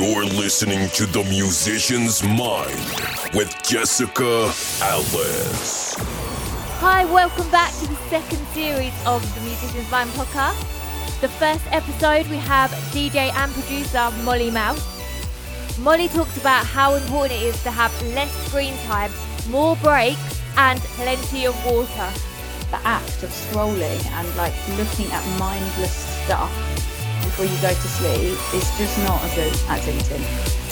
You're listening to The Musician's Mind with Jessica Alice. Hi, welcome back to the second series of the Musician's Mind podcast. The first episode, we have DJ and producer Molly Mouse. Molly talks about how important it is to have less screen time, more breaks, and plenty of water. the act of scrolling and like looking at mindless stuff before you go to sleep is just not a good activity.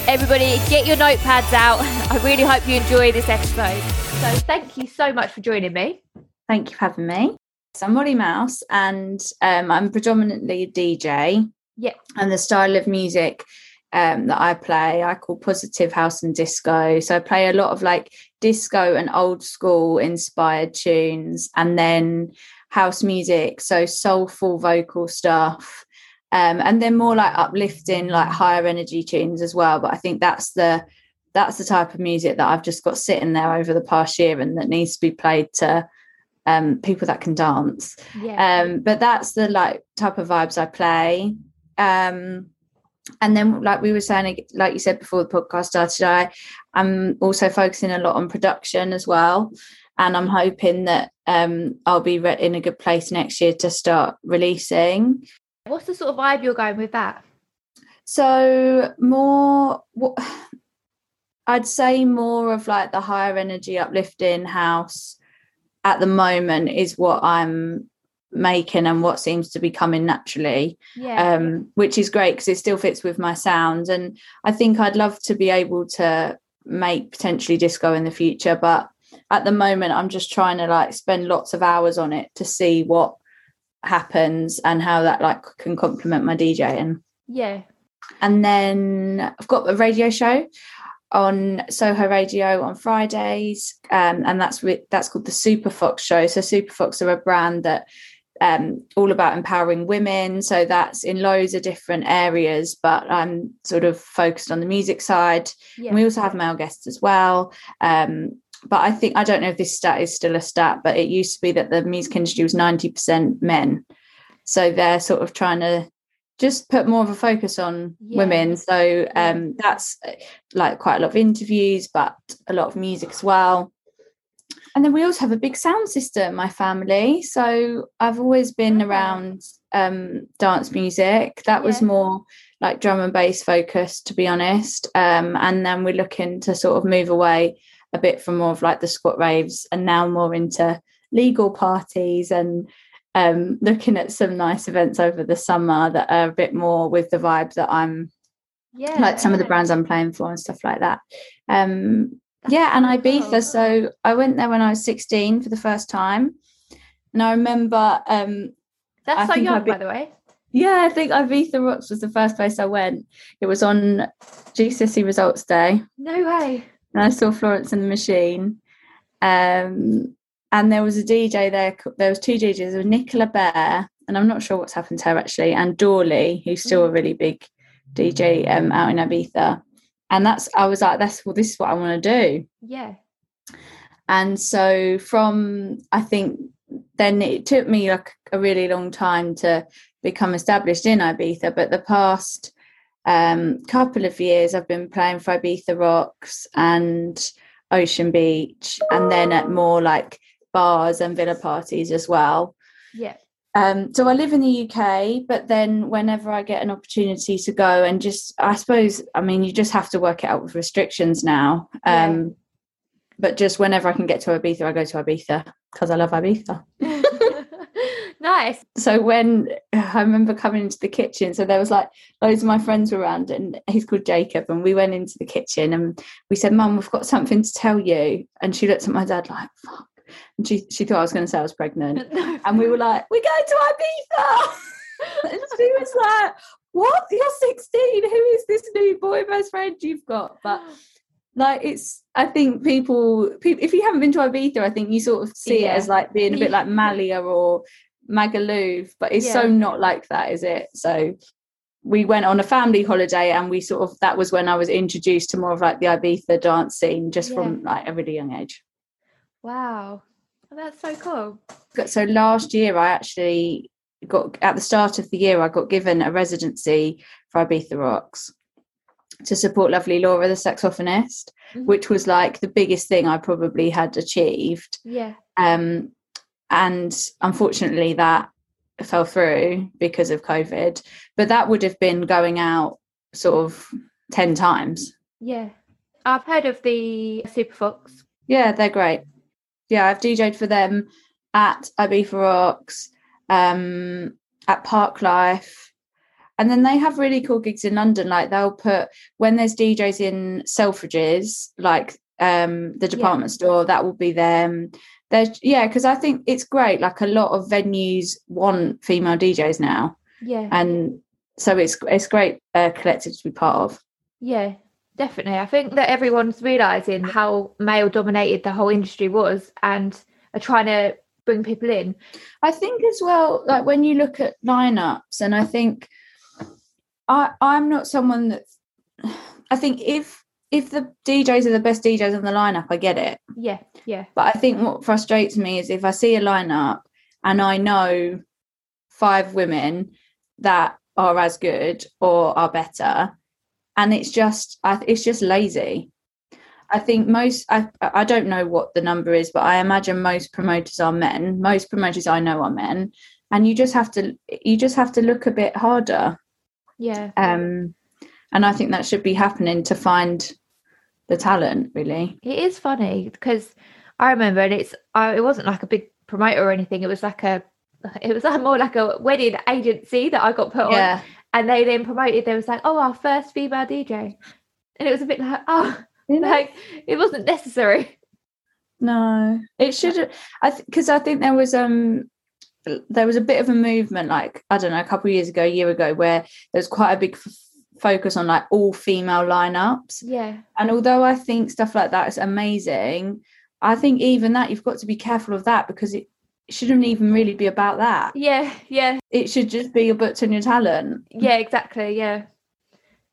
Everybody, get your notepads out. I really hope you enjoy this episode. So, thank you so much for joining me. Thank you for having me. So I'm Molly Mouse and um, I'm predominantly a DJ Yeah. and the style of music um, that I play I call positive house and disco. So I play a lot of like disco and old school inspired tunes and then house music, so soulful vocal stuff. Um, and then more like uplifting, like higher energy tunes as well. But I think that's the that's the type of music that I've just got sitting there over the past year and that needs to be played to um, people that can dance. Yeah. Um, but that's the like type of vibes I play. Um, and then, like we were saying, like you said before the podcast started, I I'm also focusing a lot on production as well, and I'm hoping that um, I'll be re- in a good place next year to start releasing. What's the sort of vibe you're going with that? So more, what I'd say more of like the higher energy, uplifting house at the moment is what I'm making and what seems to be coming naturally Yeah. um, which is great because it still fits with my sound. And I think I'd love to be able to make potentially disco in the future, but at the moment, I'm just trying to like spend lots of hours on it to see what happens and how that like can complement my DJing. yeah. And then I've got a radio show on Soho Radio on Fridays, um, and that's with, that's called the Super Fox Show. So Super Fox are a brand that um, all about empowering women. So that's in loads of different areas, but I'm sort of focused on the music side. Yeah. And we also have male guests as well. Um, but I think I don't know if this stat is still a stat, but it used to be that the music industry was 90% men. So they're sort of trying to just put more of a focus on Yeah. women. So um, that's uh, like quite a lot of interviews, but a lot of music as well. And then we also have a big sound system, my family. So I've always been Ah. around um, dance music. That was Yeah. more like drum and bass focused, to be honest. Um, and then we're looking to sort of move away a bit from more of like the squat raves and now more into legal parties and um, looking at some nice events over the summer that are a bit more with the vibe that I'm yeah. like some of the brands I'm playing for and stuff like that. Um, yeah, and Ibiza. cool. So I went there when I was 16 for the first time. And I remember, um, That's I so young, I'd by the way. yeah, I think Ibiza Rocks was the first place I went. It was on GCSE results day. No way. And I saw Florence and the Machine. Um, and there was a DJ there. There was two DJs. There was Nicola Bear, and I'm not sure what's happened to her actually, and Dawley, who's still a really big DJ um, out in Ibiza. And that's I was like, that's well, this is what I want to do. Yeah. And so from I think then it took me like a really long time to become established in Ibiza, but the past um, couple of years I've been playing for Ibiza Rocks and Ocean Beach, and then at more like bars and villa parties as well. Yeah. Um, so I live in the UK, but then whenever I get an opportunity to go and just, I suppose, I mean, you just have to work it out with restrictions now. Yeah. Um, But just whenever I can get to Ibiza, I go to Ibiza because I love Ibiza. nice. So when I remember coming into the kitchen, so there was like loads of my friends were around, and he's called Jacob, and we went into the kitchen and we said, "Mum, we've got something to tell you." And she looked at my dad like, "Fuck," and she she thought I was going to say I was pregnant. And we were like, we're going to Ibiza. and she was like, what? You're 16. Who is this new boy best friend you've got? But like, it's, I think people, people, if you haven't been to Ibiza, I think you sort of see Yeah. it as like being a bit like Malia or Magaluf, but it's so not like that, is it? So we went on a family holiday and we sort of, that was when I was introduced to more of like the Ibiza dance scene just from like a really young age. Wow. That's so cool. So last year I actually got at the start of the year I got given a residency for Ibiza Rocks. to support Lovely Laura, the saxophonist, Mhm. which was like the biggest thing I probably had achieved. Yeah. Um, and unfortunately, that fell through because of COVID. But that would have been going out sort of 10 times. Yeah. I've heard of the Super Fox. Yeah, they're great. Yeah, I've DJ'd for them at Ibiza Rocks, um, at Parklife. And then they have really cool gigs in London. Like they'll put when there's DJs in Selfridges, like um the department store, that will be them. There's yeah, because I think it's great. Like a lot of venues want female DJs now. Yeah. And so it's it's great uh, collective to be part of. Yeah, definitely. I think that everyone's realizing how male dominated the whole industry was and are trying to bring people in. I think as well, like when you look at lineups, and I think I I'm not someone that I think if if the DJs are the best DJs on the lineup, I get it. Yeah, yeah, But I think what frustrates me is if I see a lineup and I know five women that are as good or are better, and it's just it's just lazy. I think most I I don't know what the number is, but I imagine most promoters are men. Most promoters I know are men, and you just have to you just have to look a bit harder. yeah. Um, and I think that should be happening to find the talent. Really, It is funny because I remember, and it's I, it wasn't like a big promoter or anything. It was like a it was like more like a wedding agency that I got put on, and they then promoted. There was like, oh, our first female DJ, and it was a bit like, oh, know? like it wasn't necessary. No, it should. I because I think there was um there was a bit of a movement like I don't know a couple of years ago, a year ago, where there was quite a big f- focus on like all female lineups. Yeah, And although I think stuff like that is amazing, I think even that you've got to be careful of that because it shouldn't even really be about that. yeah, yeah, It should just be your butts and your talent. yeah. Exactly. Yeah.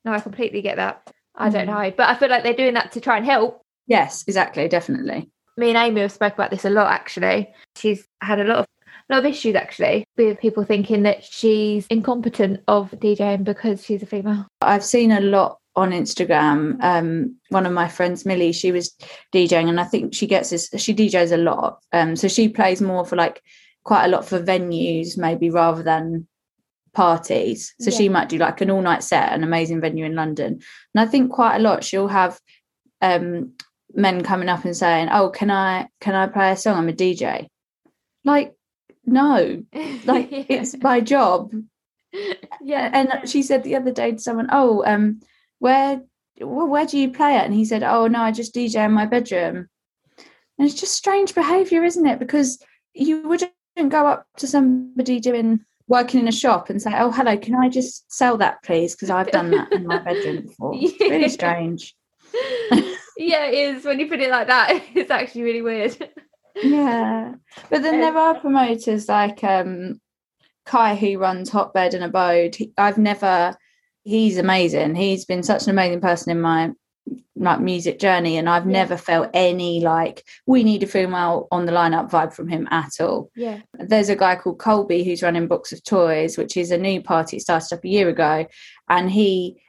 No, I completely get that. I don't Mm. know, but I feel like they're doing that to try and help. Yes, exactly, definitely. me and Amy have spoke about this a lot actually. She's had a lot of lot of issues actually with people thinking that she's incompetent of DJing because she's a female. I've seen a lot on Instagram. Um, one of my friends, Millie, she was DJing, and I think she gets this. She DJs a lot, um, so she plays more for like quite a lot for venues, maybe rather than parties. So she might do like an all night set, an amazing venue in London, and I think quite a lot she'll have um, men coming up and saying, "Oh, can I can I play a song? I'm a DJ." Like, no, like Yeah. it's my job yeah, and she said the other day to someone, "Oh, um, where, well, where do you play it?" And he said, "Oh no, I just DJ in my bedroom." And it's just strange behaviour, isn't it? Because you wouldn't go up to somebody doing working in a shop and say, "Oh, hello, can I just sell that, please?" Because I've done that in my bedroom before. It's really strange. yeah, it is when you put it like that. It's actually really weird. Yeah, but then there are promoters like um, Kai who runs Hotbed and Abode. He- I've never. He's amazing. He's been such an amazing person in my like music journey, and I've Yeah. never felt any like we need a female on the lineup vibe from him at all. Yeah, There's a guy called Colby who's running Box of Toys, which is a new party. It started up a year ago, and he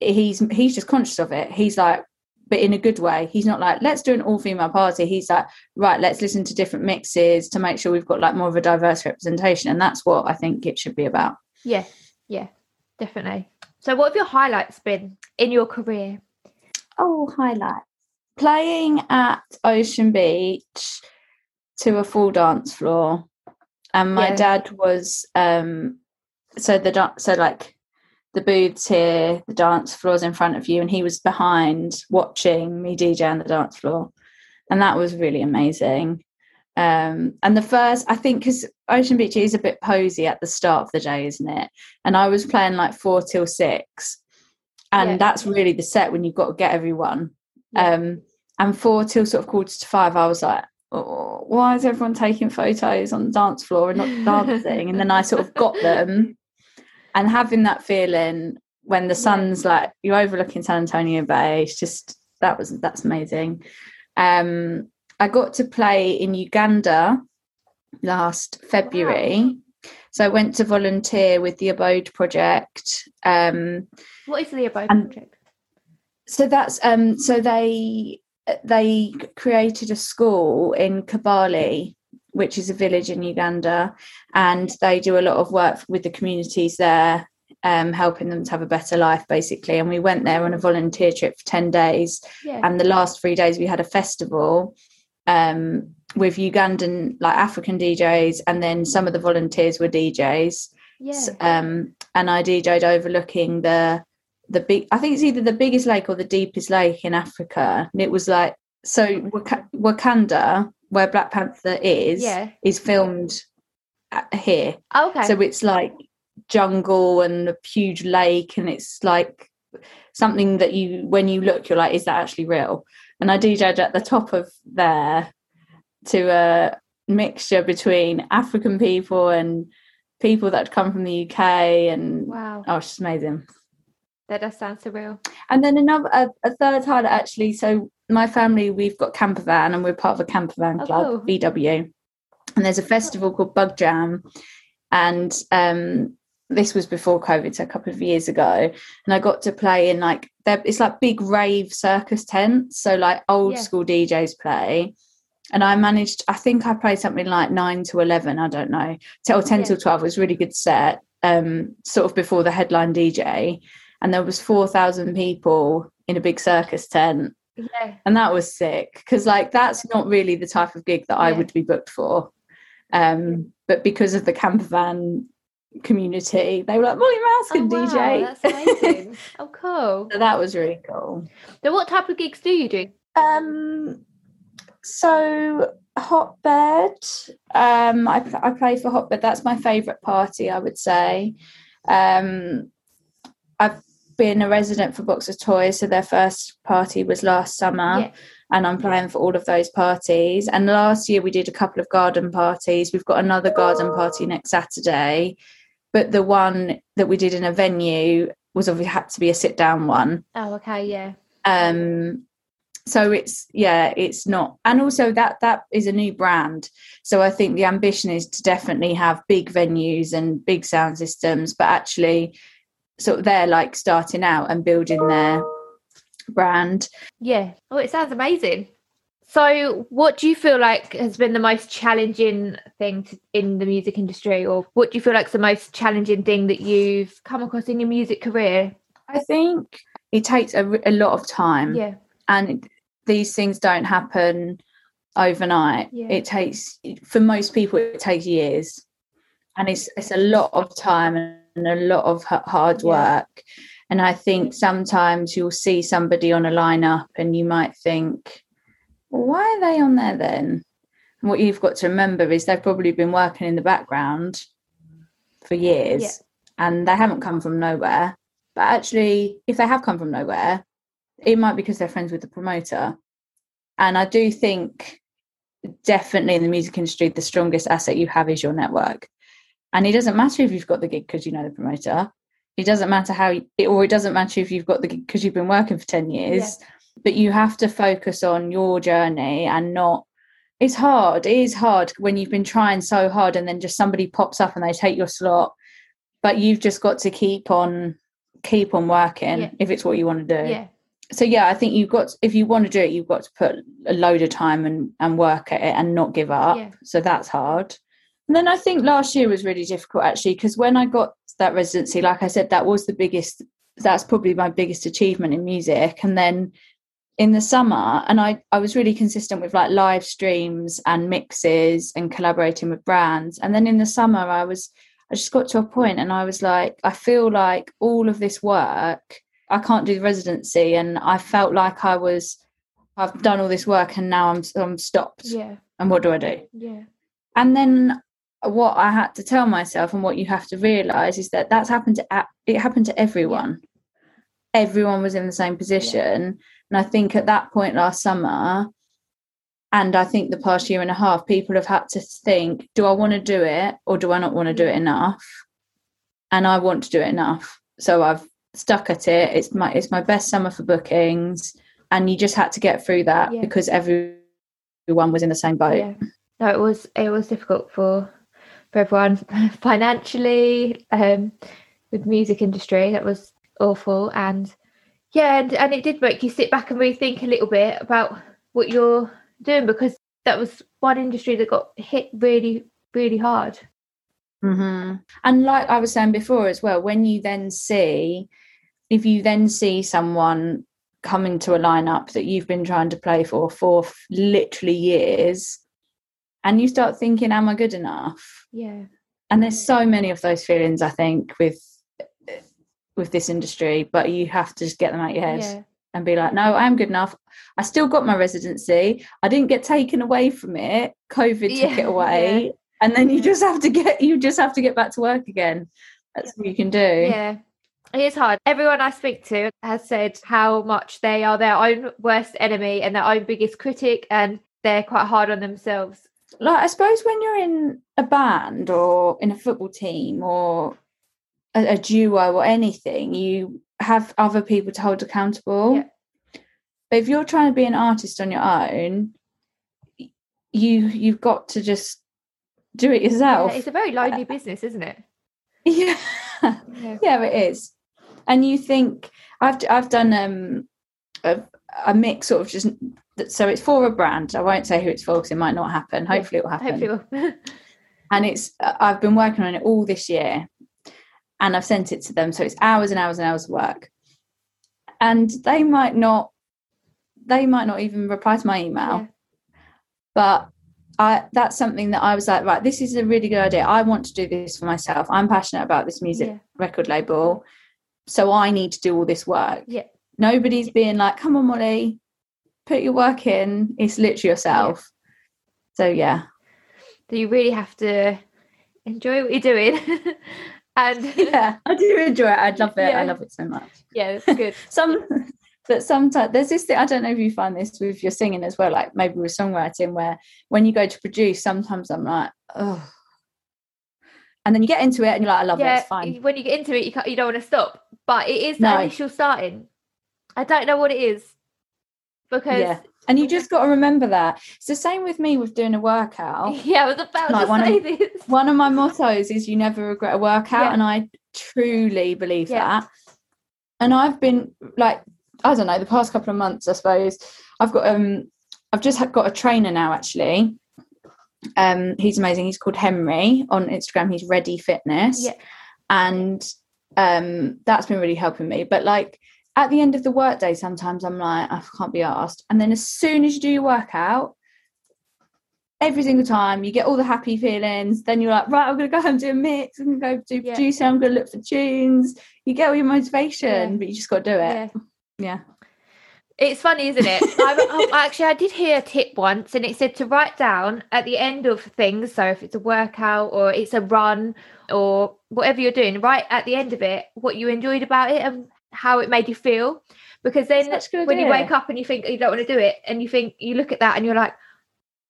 he's he's just conscious of it. He's like, but in a good way. He's not like let's do an all female party. He's like, right, let's listen to different mixes to make sure we've got like more of a diverse representation, and that's what I think it should be about. yeah, yeah, definitely. So, what have your highlights been in your career? Oh, highlights. playing at Ocean Beach to a full dance floor, and my Yeah. dad was um so the so like the booths here, the dance floors in front of you, and he was behind watching me DJ on the dance floor, and that was really amazing. Um, and the first, I think, because Ocean Beach is a bit posy at the start of the day, isn't it? And I was playing like four till six, and Yeah. that's really the set when you've got to get everyone. Yeah. Um, and four till sort of quarter to five, I was like, oh, why is everyone taking photos on the dance floor and not dancing? and then I sort of got them, and having that feeling when the sun's like you're overlooking San Antonio Bay, it's just that was that's amazing. Um, I got to play in Uganda last February. So I went to volunteer with the Abode Project. Um, What is the abode project? so that's um so they they created a school in Kabale, which is a village in Uganda, and they do a lot of work with the communities there, um, helping them to have a better life, basically. And we went there on a volunteer trip for 10 days. Yeah. And the last three days, we had a festival um, with Ugandan, like African DJs, and then some of the volunteers were DJs. yeah. Um, and I DJ'd overlooking the the big. I think it's either the biggest lake or the deepest lake in Africa. And it was like so Wak- Wakanda, where Black Panther is, Yeah. is filmed here. Oh, okay. So it's like jungle and a huge lake, and it's like something that you, when you look, you're like, is that actually real? And I DJ'd at the top of there to a mixture between African people and people that come from the UK, and wow. oh, it's just amazing. That does sound surreal. And then another, a, a third highlight actually. So my family, we've got camper van, and we're part of a camper van Oh, club, cool. VW. And there's a festival called Bug Jam, and um, this was before COVID, so a couple of years ago. And I got to play in like it's like big rave circus tents, so like old Yeah. school DJs play. And I managed, I think I played something like nine to eleven, I don't know, till ten Yeah. till twelve. It was a really good set. Um, sort of before the headline DJ, and there was four thousand people in a big circus tent, Yeah. and that was sick because like that's not really the type of gig that I would be booked for. Um, but because of the camper van community, they were like, Molly Mouse can oh, wow, DJ. That's amazing. oh, cool. So that was really cool. So, what type of gigs do you do? Um, so Hotbed, um, I, I play for Hotbed. That's my favourite party, I would say. Um, I've been a resident for Box of Toys, so their first party was last summer. Yeah. And I'm playing for all of those parties. And last year we did a couple of garden parties. We've got another garden party next Saturday. But the one that we did in a venue was obviously had to be a sit down one Oh, okay. Yeah. um so it's yeah it's not and also that that is a new brand so i think the ambition is to definitely have big venues and big sound systems but actually sort of they're like starting out and building their brand Yeah. Oh, it sounds amazing. So, what do you feel like has been the most challenging thing to, in the music industry, or what do you feel like is the most challenging thing that you've come across in your music career? i think it takes a, a lot of time Yeah. and these things don't happen overnight Yeah. it takes for most people it takes years and it's it's a lot of time and a lot of hard Yeah. work and i think sometimes you'll see somebody on a lineup and you might think well, why are they on there then and what you've got to remember is they've probably been working in the background for years Yeah. and they haven't come from nowhere but actually if they have come from nowhere it might be because they're friends with the promoter. And I do think definitely in the music industry, the strongest asset you have is your network. And it doesn't matter if you've got the gig because you know the promoter. It doesn't matter how, you, or it doesn't matter if you've got the gig because you've been working for 10 years. But you have to focus on your journey and not. It's hard. It is hard when you've been trying so hard and then just somebody pops up and they take your slot. But you've just got to keep on keep on working Yeah. if it's what you want to do Yeah. so yeah i think you've got if you want to do it you've got to put a load of time and and work at it and not give up Yeah. so that's hard and then i think last year was really difficult actually because when i got that residency like i said that was the biggest that's probably my biggest achievement in music and then in the summer and i i was really consistent with like live streams and mixes and collaborating with brands and then in the summer i was i just got to a point and i was like i feel like all of this work I can't do the residency, and I felt like I was, I've done all this work, and now I'm I'm stopped. Yeah. And what do I do? Yeah. And then what I had to tell myself, and what you have to realize, is that that's happened to it happened to everyone. Everyone was in the same position, and I think at that point last summer, and I think the past year and a half, people have had to think: Do I want to do it, or do I not want to do it mm. enough? And I want to do it enough, so I've stuck at it. It's my it's my best summer for bookings, and you just had to get through that Yeah. because everyone was in the same boat. Yeah. No, it was it was difficult for for everyone financially, um, with music industry. That was awful, and Yeah, and, and it did make you sit back and rethink a little bit about what you're doing because that was one industry that got hit really, really hard. Mm-hmm. And like I was saying before as well, when you then see, if you then see someone coming to a lineup that you've been trying to play for for literally years, and you start thinking, "Am I good enough?" Yeah. And there's so many of those feelings, I think, with with this industry, but you have to just get them out of your head. Yeah. And be like, no, I am good enough. I still got my residency. I didn't get taken away from it. COVID Yeah, took it away yeah. and then you just have to get you just have to get back to work again that's what you can do Yeah. It is hard. Everyone I speak to has said how much they are their own worst enemy and their own biggest critic, and they're quite hard on themselves. Like i suppose when you're in a band or in a football team or a, a duo or anything you have other people to hold accountable Yeah. but if you're trying to be an artist on your own you you've got to just do it Yeah, yourself it's a very lonely business, isn't it? yeah Yeah. yeah it is and you think i've i've done um a, a mix sort of just so it's for a brand i won't say who it's for because it might not happen hopefully it will happen Hopefully, and it's uh, i've been working on it all this year and i've sent it to them so it's hours and hours and hours of work and they might not they might not even reply to my email Yeah. but I, that's something that I was like, right, this is a really good idea. I want to do this for myself. I'm passionate about this music Yeah. record label. So I need to do all this work. Yeah. Nobody's being like, come on, Molly, put your work in. It's literally yourself. So yeah. so you really have to enjoy what you're doing. and Yeah, I do enjoy it. I love it. Yeah. I love it so much. yeah, it's good. Some but sometimes there's this thing, I don't know if you find this with your singing as well, like maybe with songwriting, where when you go to produce, sometimes I'm like, oh. And then you get into it and you're like, I love it, it's fine. when you get into it, you can't, you don't want to stop. But it is the No. initial starting. I don't know what it is because Yeah. And you just got to remember that. It's the same with me with doing a workout. yeah, I was about Like to one of- say this. One of my mottos is you never regret a workout. Yeah. And I truly believe Yeah. that. And I've been like, I don't know, the past couple of months, I suppose, I've got, um, I've just got a trainer now actually. Um, he's amazing. He's called Henry on Instagram. He's Ready Fitness. Yeah. And um, that's been really helping me. But like at the end of the workday, sometimes I'm like, I can't be asked. And then as soon as you do your workout, every single time you get all the happy feelings, then you're like, right, I'm gonna go home and do a mix, I'm gonna go do Yeah. producing, I'm gonna look for tunes. You get all your motivation, Yeah. but you just gotta do it. Yeah. Yeah. It's funny, isn't it? I've, oh, actually, I did hear a tip once, and it said to write down at the end of things. So if it's a workout or it's a run or whatever you're doing, write at the end of it what you enjoyed about it and how it made you feel. Because then when you wake up and you think oh, you don't want to do it, and you think you look at that and you're like,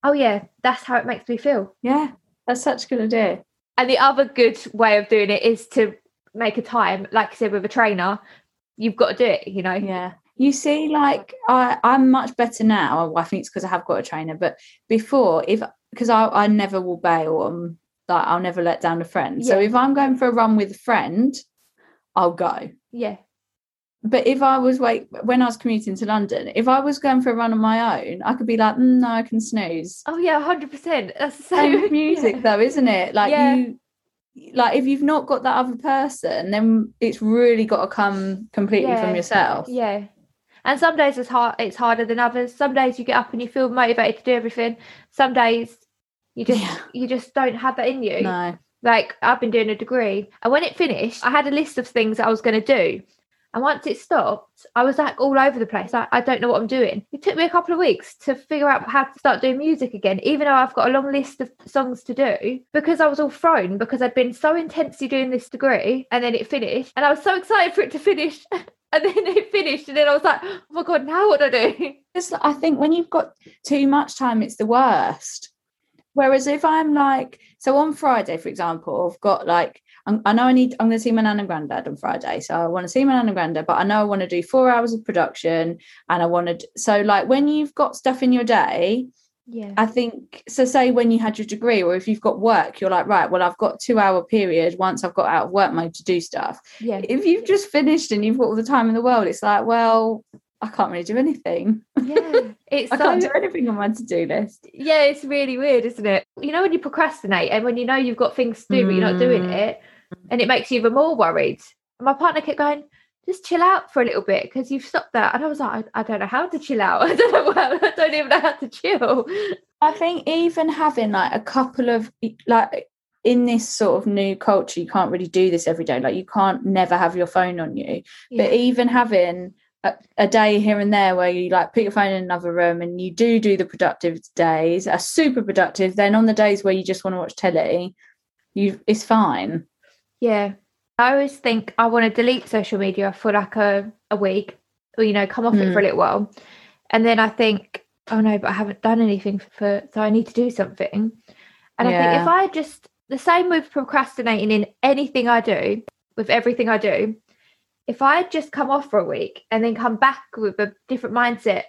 oh yeah, that's how it makes me feel. Yeah. That's such a good idea. And the other good way of doing it is to make a time, like I said, with a trainer. You've got to do it, you know. Yeah. You see, like I, I'm much better now. Well, I think it's because I have got a trainer. But before, if because I, I never will bail on like I'll never let down a friend. So if I'm going for a run with a friend, I'll go. Yeah, But if I was like when I was commuting to London, if I was going for a run on my own, I could be like, mm, no, I can snooze. Oh yeah, hundred percent. That's the Same music though, isn't it? Like Yeah. you like if you've not got that other person, then it's really got to come completely Yeah. from yourself. Yeah. And some days it's hard it's harder than others. Some days you get up and you feel motivated to do everything. Some days you just Yeah. you just don't have that in you. No. Like I've been doing a degree and when it finished, I had a list of things that I was gonna do. And once it stopped, I was like all over the place. Like, I don't know what I'm doing. It took me a couple of weeks to figure out how to start doing music again, even though I've got a long list of songs to do, because I was all thrown because I'd been so intensely doing this degree and then it finished. And I was so excited for it to finish. And then it finished, and then I was like, oh my God, now what do I do? It's, I think when you've got too much time, it's the worst. Whereas if I'm like, so on Friday, for example, I've got like, I'm, I know I need, I'm going to see my nan and granddad on Friday. So I want to see my nan and granddad, but I know I want to do four hours of production and I want to, so like when you've got stuff in your day, Yeah. I think so. Say when you had your degree, or if you've got work, you're like, right, well, I've got two hour period once I've got out of work mode to do stuff. Yeah. If you've just finished and you've got all the time in the world, it's like, well, I can't really do anything. Yeah. It's I so can't do anything on my to do list. yeah, it's really weird, isn't it? You know when you procrastinate and when you know you've got things to do but you're not doing Mm. it, Mm. and it makes you even more worried. And my partner kept going, just chill out for a little bit because you've stopped that. And I was like, I, I don't know how to chill out. I don't know I don't even know how to chill. I think even having like a couple of like in this sort of new culture, you can't really do this every day. Like you can't never have your phone on you. But even having a, a day here and there where you like put your phone in another room and you do do the productive days are super productive. Then on the days where you just want to watch telly, you it's fine. Yeah. I always think I want to delete social media for like a, a week or, you know, come off it for a hmm. little while. And then I think, oh no, but I haven't done anything for, so I need to do something. And I think if I just, the same with procrastinating in anything I do, with everything I do, if I had just come off for a week and then come back with a different mindset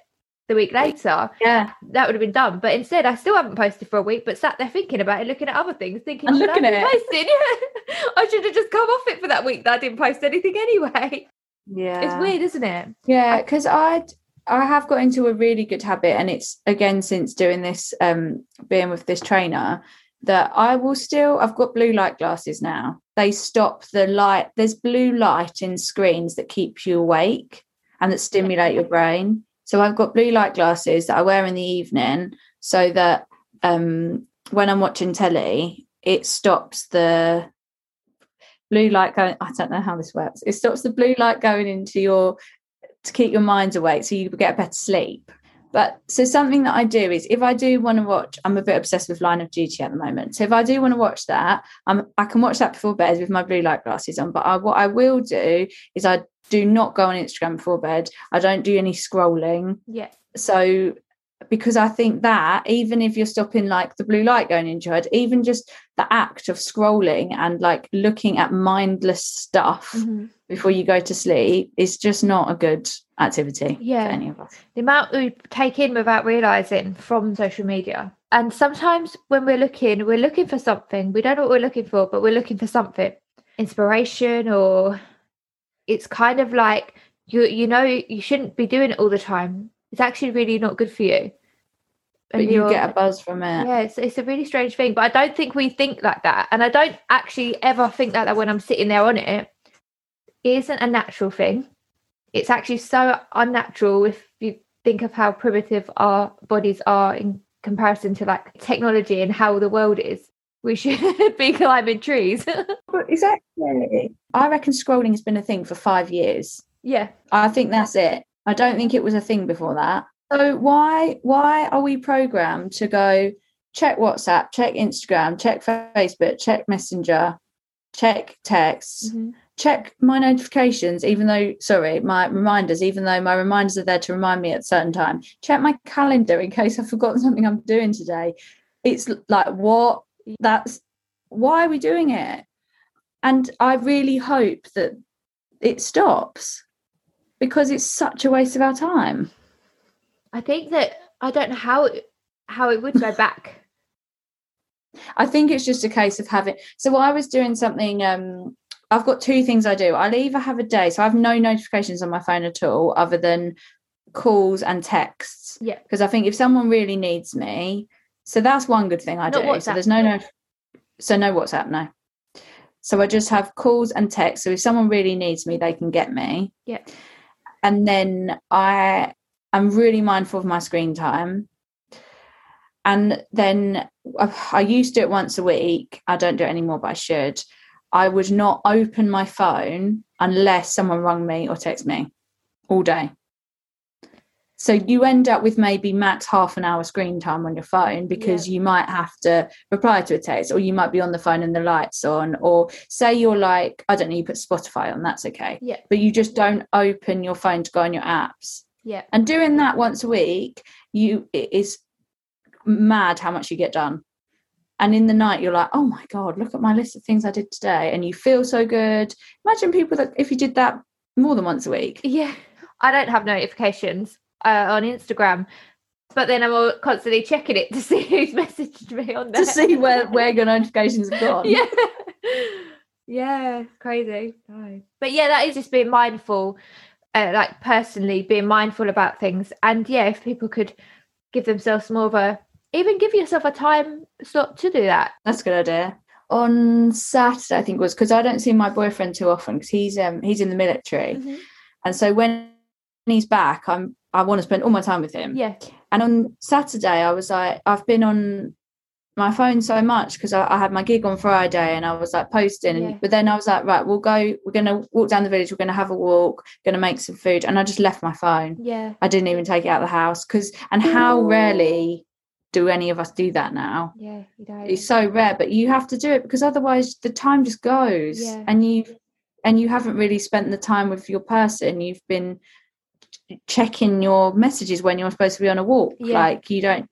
the week later, Yeah. that would have been done. But instead, I still haven't posted for a week, but sat there thinking about it, looking at other things, thinking, And should I looking at it. posting? Yeah. I should have just come off it for that week that I didn't post anything anyway. Yeah. It's weird, isn't it? Yeah, because I I have got into a really good habit, and it's again since doing this, um, being with this trainer, that I will still. I've got blue light glasses now. They stop the light. There's blue light in screens that keep you awake and that stimulate your brain. So I've got blue light glasses that I wear in the evening, so that um, when I'm watching telly, it stops the blue light going. I don't know how this works. It stops the blue light going into your to keep your mind awake so you get a better sleep. But so something that I do is if I do want to watch, I'm a bit obsessed with Line of Duty at the moment. So if I do want to watch that, I'm I can watch that before bed with my blue light glasses on. But I, what I will do is I do not go on Instagram before bed. I don't do any scrolling. Yeah. So because I think that even if you're stopping like the blue light going into head, even just the act of scrolling and like looking at mindless stuff Mhm. before you go to sleep is just not a good activity Yeah. for any of us. The amount we take in without realizing from social media. And sometimes when we're looking, we're looking for something. We don't know what we're looking for, but we're looking for something inspiration, or it's kind of like you you know you shouldn't be doing it all the time. It's actually really not good for you. But And you you're- get a buzz from it. yeah, it's, it's a really strange thing, but I don't think we think like that. And I don't actually ever think like that when I'm sitting there on it. It isn't a natural thing. It's actually so unnatural if you think of how primitive our bodies are in comparison to like technology and how the world is. We should be climbing trees. But exactly. I reckon scrolling has been a thing for five years. yeah. I think that's it. I don't think it was a thing before that. So why why are we programmed to go check WhatsApp, check Instagram, check Facebook, check Messenger, check texts, Mhm. check my notifications, even though sorry, my reminders, even though my reminders are there to remind me at a certain time. Check my calendar in case I've forgotten something I'm doing today. It's like what that's why are we doing it? And I really hope that it stops because it's such a waste of our time. I think that I don't know how it, how it would go back. I think it's just a case of having. So I was doing something. Um, I've got two things I do. I'll either have a day, so I have no notifications on my phone at all, other than calls and texts. Yeah. Because I think if someone really needs me, so that's one good thing I Not do. So there's no no. So no WhatsApp, no. So I just have calls and texts. So if someone really needs me, they can get me. Yeah. And then I am really mindful of my screen time. And then I, I used to do it once a week. I don't do it anymore, but I should. I would not open my phone unless someone rang me or text me all day. So you end up with maybe max half an hour screen time on your phone because you might have to reply to a text or you might be on the phone and the lights on or say you're like I don't know you put Spotify on that's okay. Yeah. But you just don't open your phone to go on your apps. Yeah. And doing that once a week, you it is mad how much you get done. And in the night, you're like, oh my God, look at my list of things I did today. And you feel so good. Imagine people that if you did that more than once a week. Yeah. I don't have notifications uh, on Instagram. but then I'm constantly checking it to see who's messaged me on there to see where where your notifications have gone. yeah. Yeah, crazy. But yeah, that is just being mindful, uh, like personally being mindful about things. And yeah, if people could give themselves more of a, even give yourself a time slot to do that. That's a good idea. On Saturday, I think it was because I don't see my boyfriend too often because he's um he's in the military, Mm-hmm. and so when he's back, I'm I want to spend all my time with him. Yeah. And on Saturday, I was like, I've been on my phone so much because I, I had my gig on Friday and I was like posting. Yeah. And, but then I was like, right, we'll go, we're going to walk down the village, we're going to have a walk, going to make some food. And I just left my phone. Yeah. I didn't even take it out of the house because, and how rarely do any of us do that now? Yeah. You don't. It's so rare, but you have to do it because otherwise the time just goes Yeah. and you and you haven't really spent the time with your person. You've been checking your messages when you're supposed to be on a walk. Yeah. Like you don't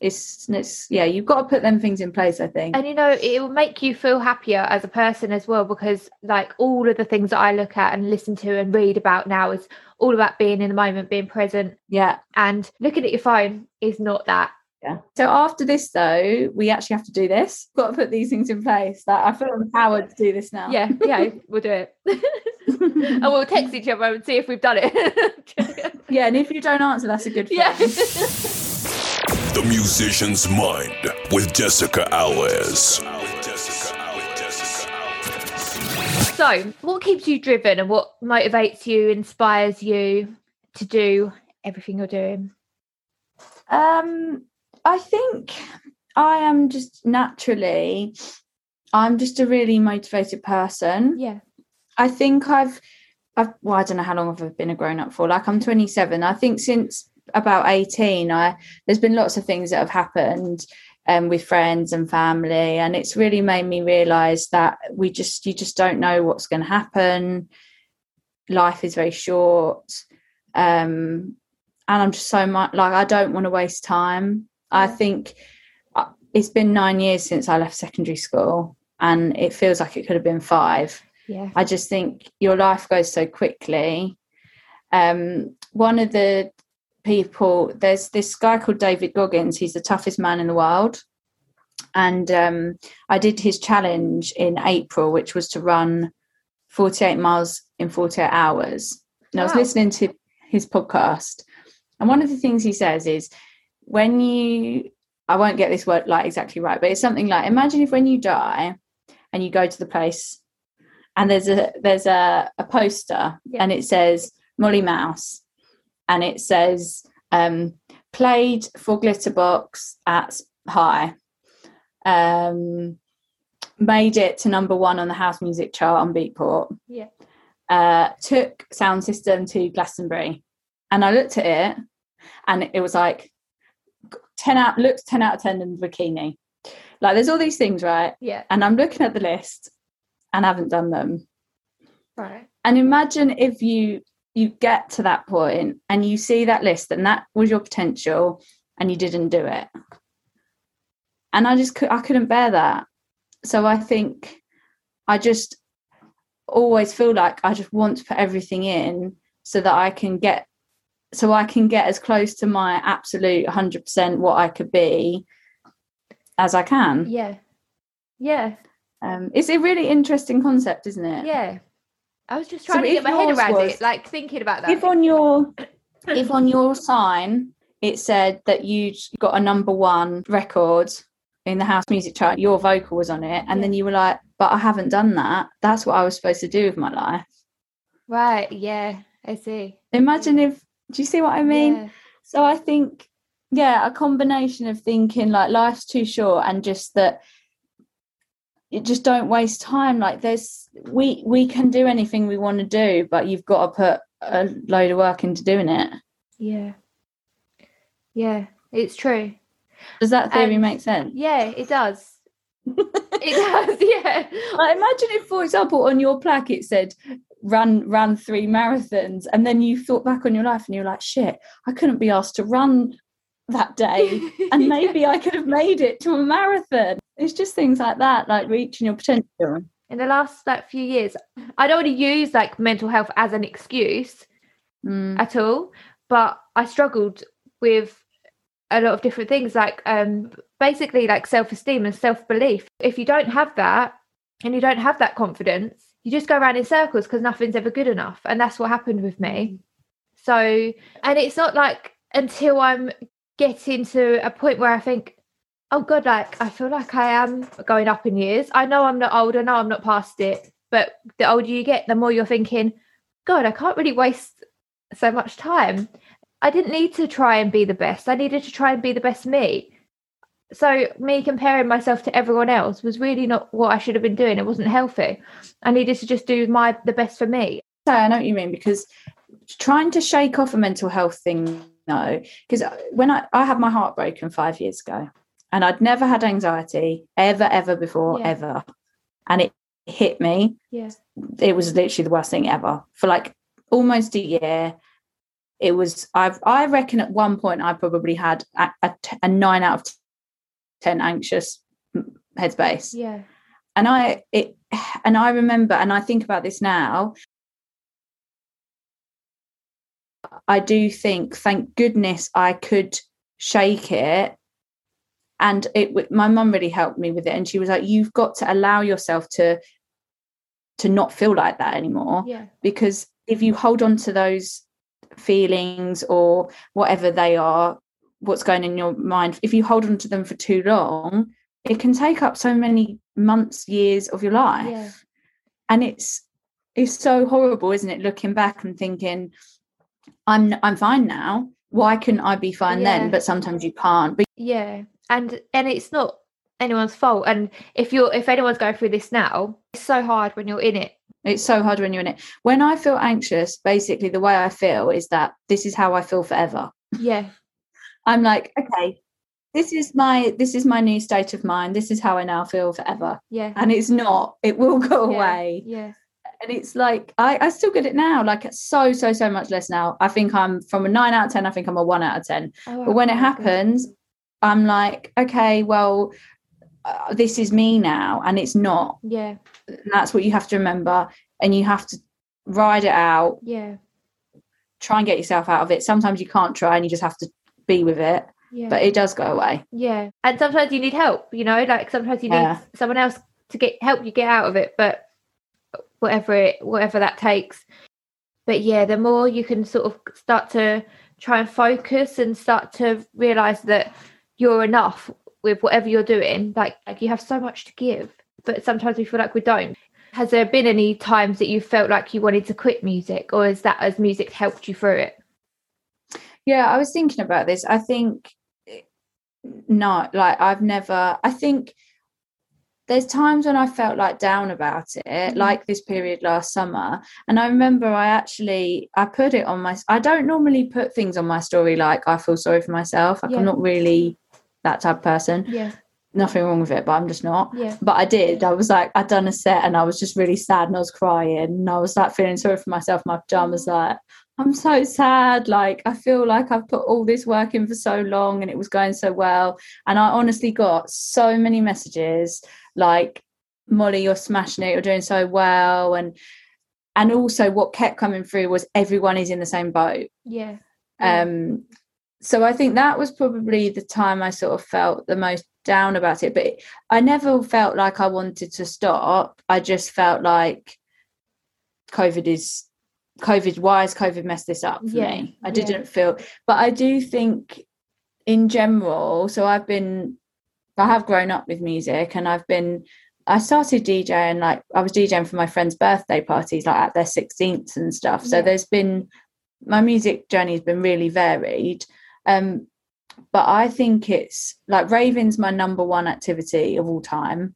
it's it's yeah, you've got to put them things in place, I think. and you know it will make you feel happier as a person as well because like all of the things that i look at and listen to and read about now is all about being in the moment being present yeah. and looking at your phone is not that Yeah. So after this though, we actually have to do this. Got to put these things in place. Like I feel empowered to do this now. yeah yeah we'll do it and we'll text each other and see if we've done it yeah, and if you don't answer, that's a good thing. yeah The Musician's Mind with Jessica Alves. so what keeps you driven and what motivates you inspires you to do everything you're doing Um, I think I am just naturally, I'm just a really motivated person. yeah I think I've, I've, well, I don't know how long I've been a grown up for. Like I'm 27. I think since about 18, I there's been lots of things that have happened. Um, with friends and family, and it's really made me realize that we just you just don't know what's going to happen. Life is very short, um, and I'm just so much like I don't want to waste time. I think uh, it's been nine years since I left secondary school, and it feels like it could have been five. yeah I just think your life goes so quickly. Um, one of the people, there's this guy called David Goggins. He's the toughest man in the world. And um, I did his challenge in April, which was to run 48 miles in 48 hours. And I was listening to his podcast. And one of the things he says is when you, I won't get this word like exactly right, but it's something like imagine if when you die and you go to the place and there's a there's a, a poster Yeah. and it says Molly Mouse and it says um, played for Glitterbox at Hï um, made it to number one on the house music chart on Beatport yeah uh, took sound system to Glastonbury and I looked at it and it was like 10 out looks 10 out of 10 in bikini. Like there's all these things right? Yeah. And I'm looking at the list and haven't done them. Right. And imagine if you you get to that point and you see that list and that was your potential and you didn't do it. And i just i couldn't bear that. So i think i just always feel like i just want to put everything in so that i can get so i can get as close to my absolute 100% what i could be as i can. Yeah. Yeah. Um, it's a really interesting concept isn't it? Yeah. I was just So trying to if get my head around was- it, like thinking about that. if on your if on your sign it said that you'd got a number one record in the house music chart your vocal was on it and then you were like but i haven't done that. That's what i was supposed to do with my life. Right, yeah, I see. imagine if do you see what i mean Yeah. so i think yeah a combination of thinking like life's too short and just that you just don't waste time like there's we we can do anything we want to do but you've got to put a load of work into doing it Yeah. Yeah, it's true. does that theory And- make sense Yeah, it does. it does, yeah. Like, imagine if, for example, on your plaque it said run run three marathons, and then you thought back on your life and you're like, shit, I couldn't be asked to run that day, and maybe I could have made it to a marathon. It's just things like that, like reaching your potential. in the last like few years, I don't want to use like mental health as an excuse Mm. at all, but I struggled with a lot of different things like um basically like self-esteem and self-belief if you don't have that and you don't have that confidence you just go around in circles because nothing's ever good enough. And that's what happened with me. Mm-hmm. So and it's not like until i'm getting to a point where i think oh god like i feel like i am going up in years. I know i'm not old i know i'm not past it but the older you get the more you're thinking god i can't really waste so much time. I didn't need to try and be the best. I needed to try and be the best me. So me comparing myself to everyone else was really not what I should have been doing. It wasn't healthy. I needed to just do my the best for me. So I know what you mean because trying to shake off a mental health thing, no, because when I, I had my heart broken five years ago and I'd never had anxiety ever, ever before, Yeah. ever. And it hit me. Yeah. It was literally the worst thing ever for like almost a year. It was, I've, I reckon at one point I probably had a nine out of 10 anxious headspace. Yeah. and i it and i remember and i think about this now. I do think thank goodness i could shake it. And it my mum really helped me with it. And she was like you've got to allow yourself to to not feel like that anymore. Yeah. because if you hold on to those feelings or whatever they are what's going in your mind if you hold on to them for too long it can take up so many months years of your life Yeah. and it's it's so horrible isn't it looking back and thinking i'm i'm fine now why couldn't i be fine Yeah. then but sometimes you can't but Yeah. And and it's not anyone's fault. And if you're if anyone's going through this now, it's so hard when you're in it. it's so hard when you're in it when i feel anxious basically the way i feel is that this is how i feel forever Yeah. I'm like, okay, this is my this is my new state of mind. This is how I now feel forever. Yeah. And it's not. It will go Yeah. away. Yeah. And it's like I, I still get it now. Like so so so much less now. I think I'm from a nine out of ten. I think I'm a one out of ten. Oh, But when it happens, I'm like, okay, well, uh, this is me now, and it's not. Yeah. And that's what you have to remember, and you have to ride it out. Yeah. Try and get yourself out of it. Sometimes you can't try, and you just have to be with it. Yeah. But it does go away. Yeah. And sometimes you need help, you know, like sometimes you Yeah. need someone else to get help you get out of it, but whatever it whatever that takes. But yeah, the more you can sort of start to try and focus and start to realize that you're enough with whatever you're doing, like like you have so much to give, but sometimes we feel like we don't. Has there been any times that you felt like you wanted to quit music, or is that as music helped you through it? Yeah, I was thinking about this. I think eh, no, like I've never. I think there's times when I felt like down about it, Mhm. like this period last summer. And I remember I actually I put it on my. I don't normally put things on my story like I feel sorry for myself. Like Yeah. I'm not really that type of person. Yeah, Nothing wrong with it, but I'm just not. yeah, But I did. I was like, I'd done a set and I was just really sad and I was crying and I was like feeling sorry for myself. My pajamas, like, I'm so sad. Like, I feel like I've put all this work in for so long and it was going so well. And I honestly got so many messages like, Molly, you're smashing it, you're doing so well. And and also what kept coming through was everyone is in the same boat. yeah. Um, so I think that was probably the time I sort of felt the most down about it. But I never felt like I wanted to stop. I just felt like COVID is COVID. Why has COVID messed this up for Yeah, me? I didn't feel, but I do think in general. So I've been, I have grown up with music, and I've been. I started DJing like I was DJing for my friends' birthday parties, like at their 16th and stuff. So Yeah. there's been my music journey has been really varied. Um, but I think it's like raving's my number one activity of all time.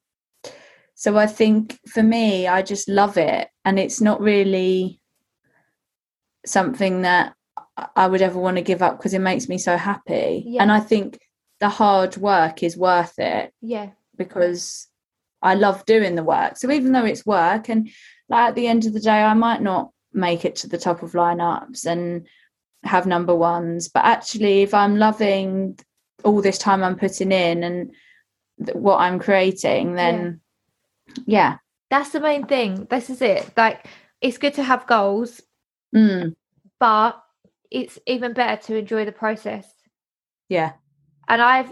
So I think for me, I just love it, and it's not really something that I- would ever want to give up because it makes me so happy. Yeah. And I think the hard work is worth it yeah, because I love doing the work. So even though it's work, and like at the end of the day, I might not make it to the top of lineups and have number ones, but actually, if I'm loving all this time I'm putting in and th- what I'm creating, then yeah, that's the main thing. This is it. Like, it's good to have goals, Mm, but it's even better to enjoy the process. yeah, And I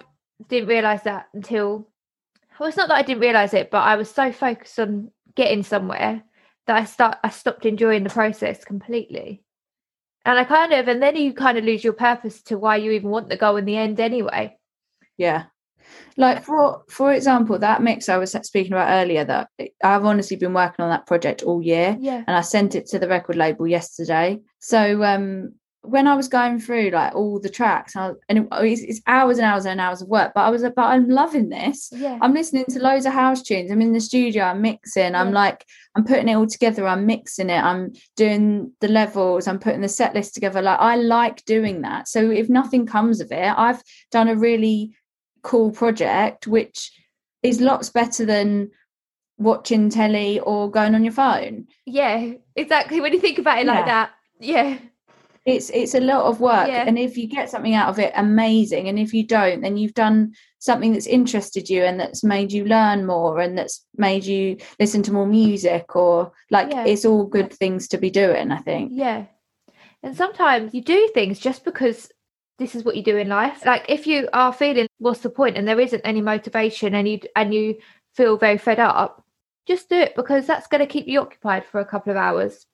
didn't realize that until well, it's not that I didn't realize it, but I was so focused on getting somewhere that I start I stopped enjoying the process completely. And I kind of and then you kind of lose your purpose to why you even want the goal in the end anyway. Yeah. Like for for example, that mix I was speaking about earlier, that I've honestly been working on that project all year, Yeah. and I sent it to the record label yesterday. So um, when I was going through like all the tracks, I, and it, it's, it's hours and hours and hours of work, but I was like, but I'm loving this. Yeah. I'm listening to loads of house tunes. I'm in the studio. I'm mixing. I'm like, I'm putting it all together. I'm mixing it. I'm doing the levels. I'm putting the set list together. Like, I like doing that. So if nothing comes of it, I've done a really cool project, which is lots better than watching telly or going on your phone. yeah, exactly. When you think about it Yeah. like that. Yeah. It's it's a lot of work, Yeah. and if you get something out of it, amazing. And if you don't, then you've done something that's interested you and that's made you learn more and that's made you listen to more music or like Yeah. it's all good things to be doing. I think. Yeah. And sometimes you do things just because this is what you do in life. Like if you are feeling what's the point and there isn't any motivation and you and you feel very fed up, just do it because that's going to keep you occupied for a couple of hours.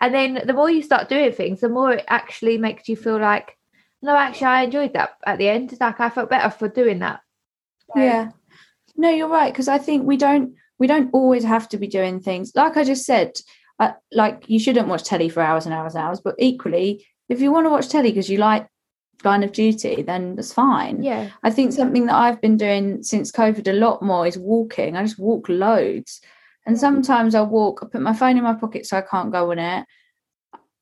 And then the more you start doing things, the more it actually makes you feel like, no, actually I enjoyed that at the end. Like I felt better for doing that. So- Yeah. No, you're right because I think we don't we don't always have to be doing things like I just said. Uh, like you shouldn't watch telly for hours and hours and hours, but equally, if you want to watch telly because you like Line of Duty, then that's fine. Yeah. I think something that I've been doing since COVID a lot more is walking. I just walk loads. And sometimes I'll walk, I put my phone in my pocket so I can't go on it.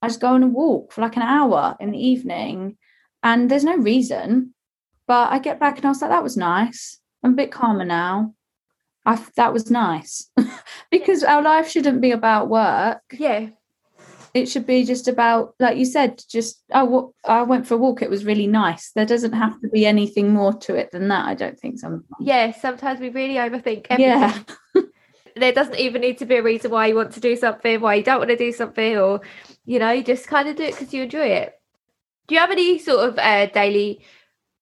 I just go on a walk for like an hour in the evening and there's no reason. But I get back and I was like, that was nice. I'm a bit calmer now. I that was nice. because our life shouldn't be about work. Yeah. It should be just about, like you said, just I, went for a walk. It was really nice. There doesn't have to be anything more to it than that. I don't think sometimes. Yeah. Sometimes we really overthink everything. Yeah. there doesn't even need to be a reason why you want to do something, why you don't want to do something, or you know, you just kind of do it because you enjoy it. Do you have any sort of uh, daily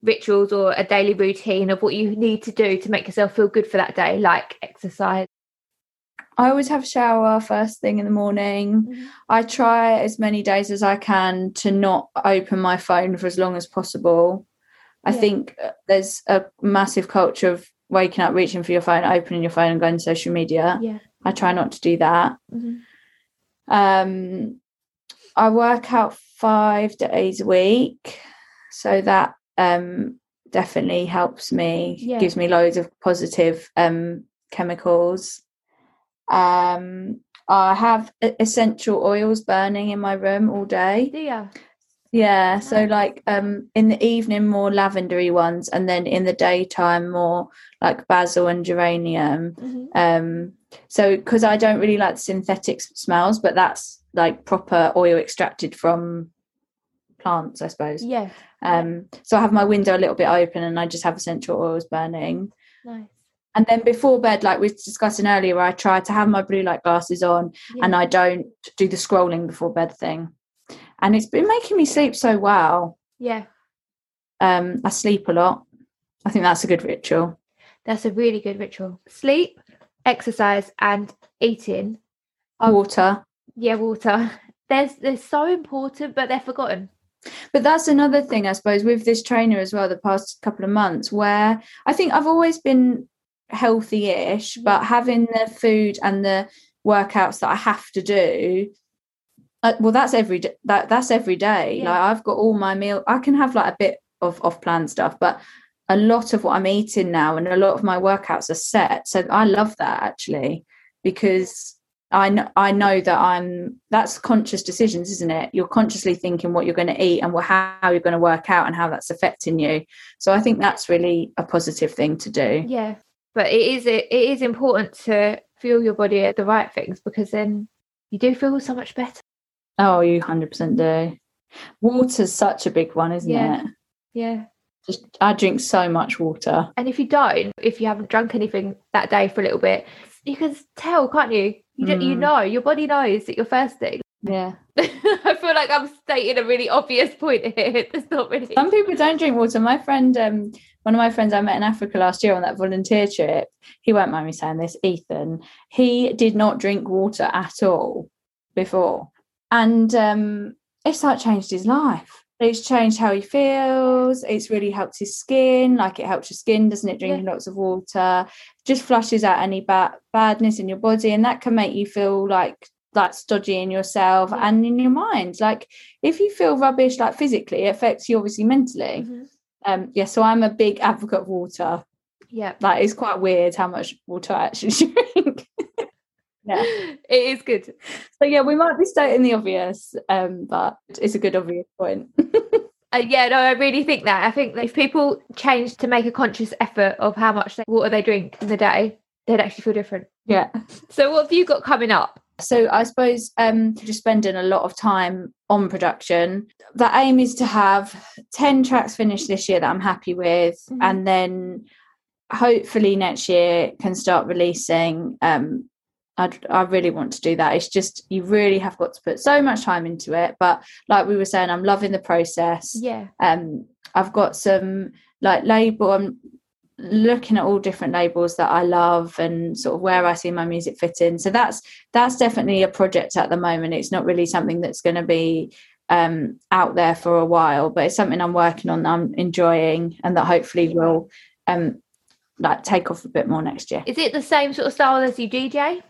rituals or a daily routine of what you need to do to make yourself feel good for that day, like exercise? I always have a shower first thing in the morning. Mhm. I try as many days as I can to not open my phone for as long as possible. I Yeah. think uh, there's a massive culture of waking up, reaching for your phone, opening your phone, and going to social media. Yeah. I try not to do that. Mhm. Um, I work out five days a week, so that um, definitely helps me. Yeah. Gives me loads of positive um, chemicals. Um, I have essential oils burning in my room all day. Yeah. Yeah, so like um in the evening more lavendery ones and then in the daytime more like basil and geranium. Mhm. Um so because I don't really like the synthetic smells, but that's like proper oil extracted from plants, I suppose. Yeah. Um so I have my window a little bit open and I just have essential oils burning. Nice. And then before bed, like we were discussing earlier, I try to have my blue light glasses on Yeah. and I don't do the scrolling before bed thing. And it's been making me sleep so well. yeah. Um, I sleep a lot. I think that's a good ritual. That's a really good ritual. Sleep, exercise, and eating. Water. Yeah, water. There's they're so important, but they're forgotten. But that's another thing, I suppose, with this trainer as well, the past couple of months, where I think I've always been healthy ish, but having the food and the workouts that I have to do. Uh, well, that's every d- that that's every day. Yeah. Like I've got all my meal. I can have like a bit of off plan stuff, but a lot of what I'm eating now and a lot of my workouts are set. So I love that actually because I know I know that I'm that's conscious decisions, isn't it? You're consciously thinking what you're going to eat and what, how you're going to work out and how that's affecting you. So I think that's really a positive thing to do. Yeah, but it is it, it is important to fuel your body at the right things because then you do feel so much better. Oh, you hundred percent do. Water's such a big one, isn't Yeah. it? Yeah, Just I drink so much water. and if you don't, if you haven't drunk anything that day for a little bit, you can tell, can't you? You don't, you Mm. know, your body knows that you're thirsty. Yeah. I feel like I'm stating a really obvious point here. It's not really. Some people don't drink water. My friend, um, one of my friends I met in Africa last year on that volunteer trip, he won't mind me saying this, Ethan, he did not drink water at all before. And um, it's like changed his life. It's changed how he feels. It's really helped his skin. Like it helps your skin, doesn't it? Drinking yeah. lots of water just flushes out any bad badness in your body, and that can make you feel like like stodgy in yourself yeah. and in your mind. Like if you feel rubbish, like physically, it affects you obviously mentally. Mm-hmm. Um, yeah, so I'm a big advocate of water. Yeah, like it's quite weird how much water I actually drink. yeah, it is good. So yeah, we might be stating the obvious, um, but it's a good obvious point. Uh, yeah, no, I really think that. I think that if people change to make a conscious effort of how much water they drink in the day, they'd actually feel different. Yeah. So, what have you got coming up? So I suppose um, just spending a lot of time on production. The aim is to have 10 tracks finished this year that I'm happy with, mm-hmm. and then hopefully next year can start releasing. Um, I, I really want to do that. It's just you really have got to put so much time into it. But like we were saying, I'm loving the process. Yeah. Um, I've got some like label. I'm looking at all different labels that I love and sort of where I see my music fit in. So that's that's definitely a project at the moment. It's not really something that's going to be um, out there for a while, but it's something I'm working on. I'm enjoying, and that hopefully will um, like take off a bit more next year. Is it the same sort of style as you DJ?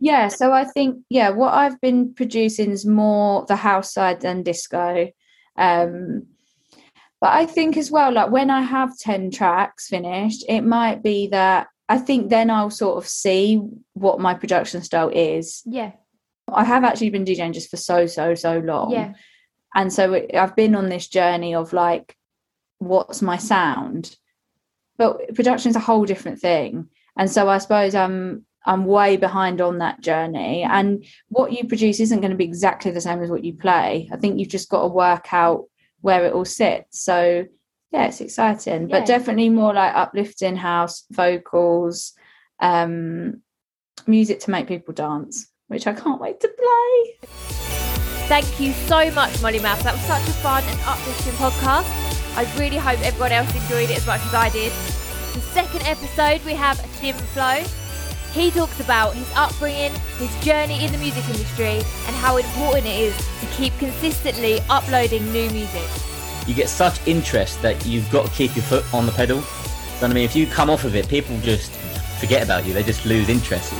Yeah, so I think yeah, what I've been producing is more the house side than disco. Um, but I think as well, like when I have 10 tracks finished, it might be that I think then I'll sort of see what my production style is. Yeah. I have actually been DJing just for so, so, so long. Yeah. And so it, I've been on this journey of like, what's my sound? But production is a whole different thing. And so I suppose I'm I'm way behind on that journey. Mm-hmm. And what you produce isn't going to be exactly the same as what you play. I think you've just got to work out where it all sits. So yeah, it's exciting, yeah. but definitely more like uplifting house vocals, um, music to make people dance, which I can't wait to play. Thank you so much, Molly Mouse. That was such a fun and uplifting podcast. I really hope everyone else enjoyed it as much as I did. The second episode, we have Jim Flow. He talks about his upbringing, his journey in the music industry, and how important it is to keep consistently uploading new music. You get such interest that you've got to keep your foot on the pedal. What I mean? If you come off of it, people just forget about you. They just lose interest.